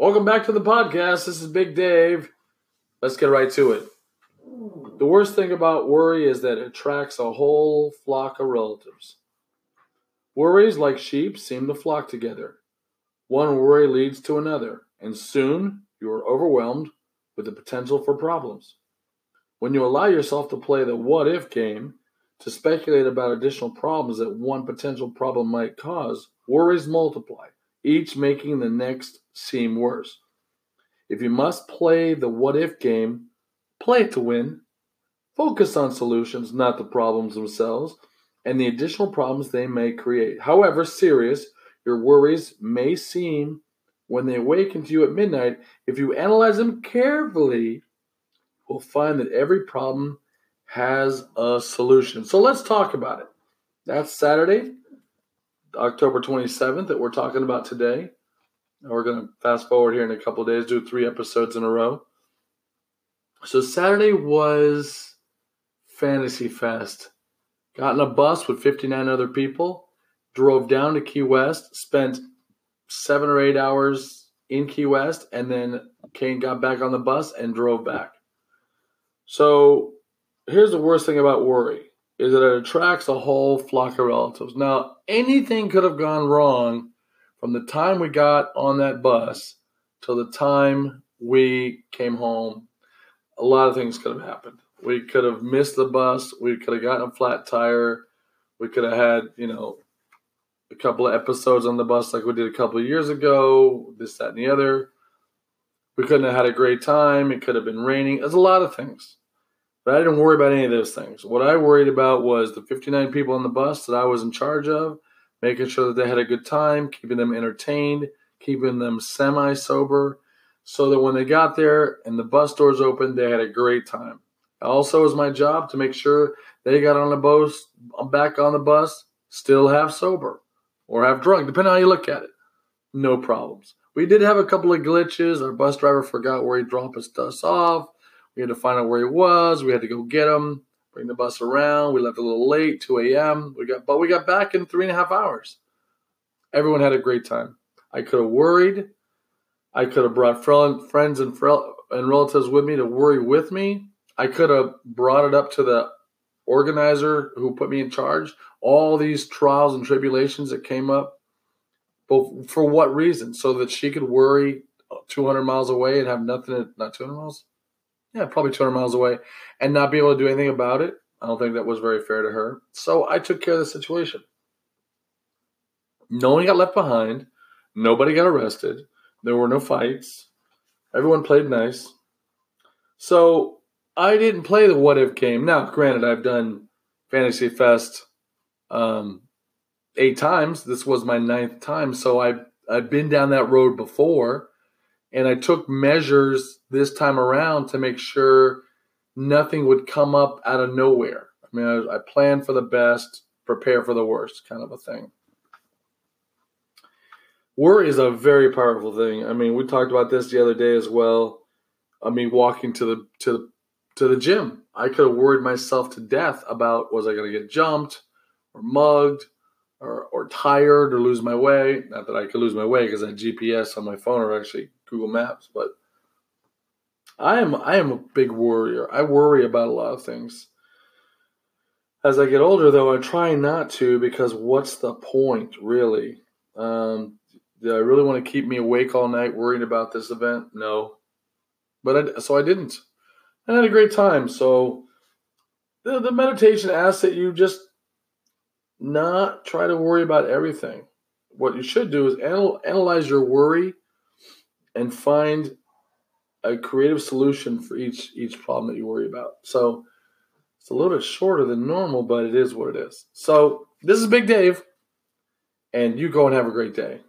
Welcome back to the podcast. This is Big Dave. Let's get right to it. The worst thing about worry is that it attracts a whole flock of relatives. Worries, like sheep, seem to flock together. One worry leads to another, and soon you are overwhelmed with the potential for problems. When you allow yourself to play the what if game, to speculate about additional problems that one potential problem might cause, worries multiply, each making the next seem worse. If you must play the what if game, play to win. Focus on solutions, not the problems themselves, and the additional problems they may create. However serious your worries may seem when they awaken to you at midnight, if you analyze them carefully, you'll find that every problem has a solution. So let's talk about it. That's Saturday, October 27th, that we're talking about today. We're going to fast forward here in a couple days, do three episodes in a row. So Saturday was Fantasy Fest. Got in a bus with 59 other people, drove down to Key West, spent seven or eight hours in Key West, and then Kane got back on the bus and drove back. So here's the worst thing about worry is that it attracts a whole flock of relatives. Now, anything could have gone wrong from the time we got on that bus till the time we came home. A lot of things could have happened. We could have missed the bus. We could have gotten a flat tire. We could have had, you know, a couple of episodes on the bus like we did a couple of years ago, this, that, and the other. We couldn't have had a great time. It could have been raining. There's a lot of things. But I didn't worry about any of those things. What I worried about was the 59 people on the bus that I was in charge of, making sure that they had a good time, keeping them entertained, keeping them semi sober, so that when they got there and the bus doors opened, they had a great time. Also, was my job to make sure they got on the bus, back on the bus, still half sober or half drunk, depending on how you look at it. No problems. We did have a couple of glitches. Our bus driver forgot where he dropped us off. We had to find out where he was. We had to go get him, bring the bus around. We left a little late, 2 a.m. We got, but we got back in three and a half hours. Everyone had a great time. I could have worried. I could have brought friends and and relatives with me to worry with me. I could have brought it up to the organizer who put me in charge. All these trials and tribulations that came up, but for what reason? So that she could worry 200 miles away and have nothing. Not 200 miles yeah, probably 200 miles away, and not be able to do anything about it. I don't think that was very fair to her. So I took care of the situation. No one got left behind. Nobody got arrested. There were no fights. Everyone played nice. So I didn't play the what if game. Now, granted, I've done Fantasy Fest um, eight times. This was my ninth time. So I've, I've been down that road before. And I took measures this time around to make sure nothing would come up out of nowhere. I mean, I, I planned for the best, prepare for the worst, kind of a thing. Worry is a very powerful thing. I mean, we talked about this the other day as well. I mean, walking to the to the to the gym, I could have worried myself to death about was I going to get jumped or mugged or, or tired or lose my way. Not that I could lose my way because I had GPS on my phone or actually Google Maps, but I am I am a big worrier. I worry about a lot of things. As I get older, though, I try not to because what's the point, really? Um, did I really want to keep me awake all night worrying about this event? No, but I, so I didn't. I had a great time. So the, the meditation asks that you just not try to worry about everything. What you should do is anal- analyze your worry and find a creative solution for each each problem that you worry about. So it's a little bit shorter than normal, but it is what it is. So this is Big Dave, and you go and have a great day.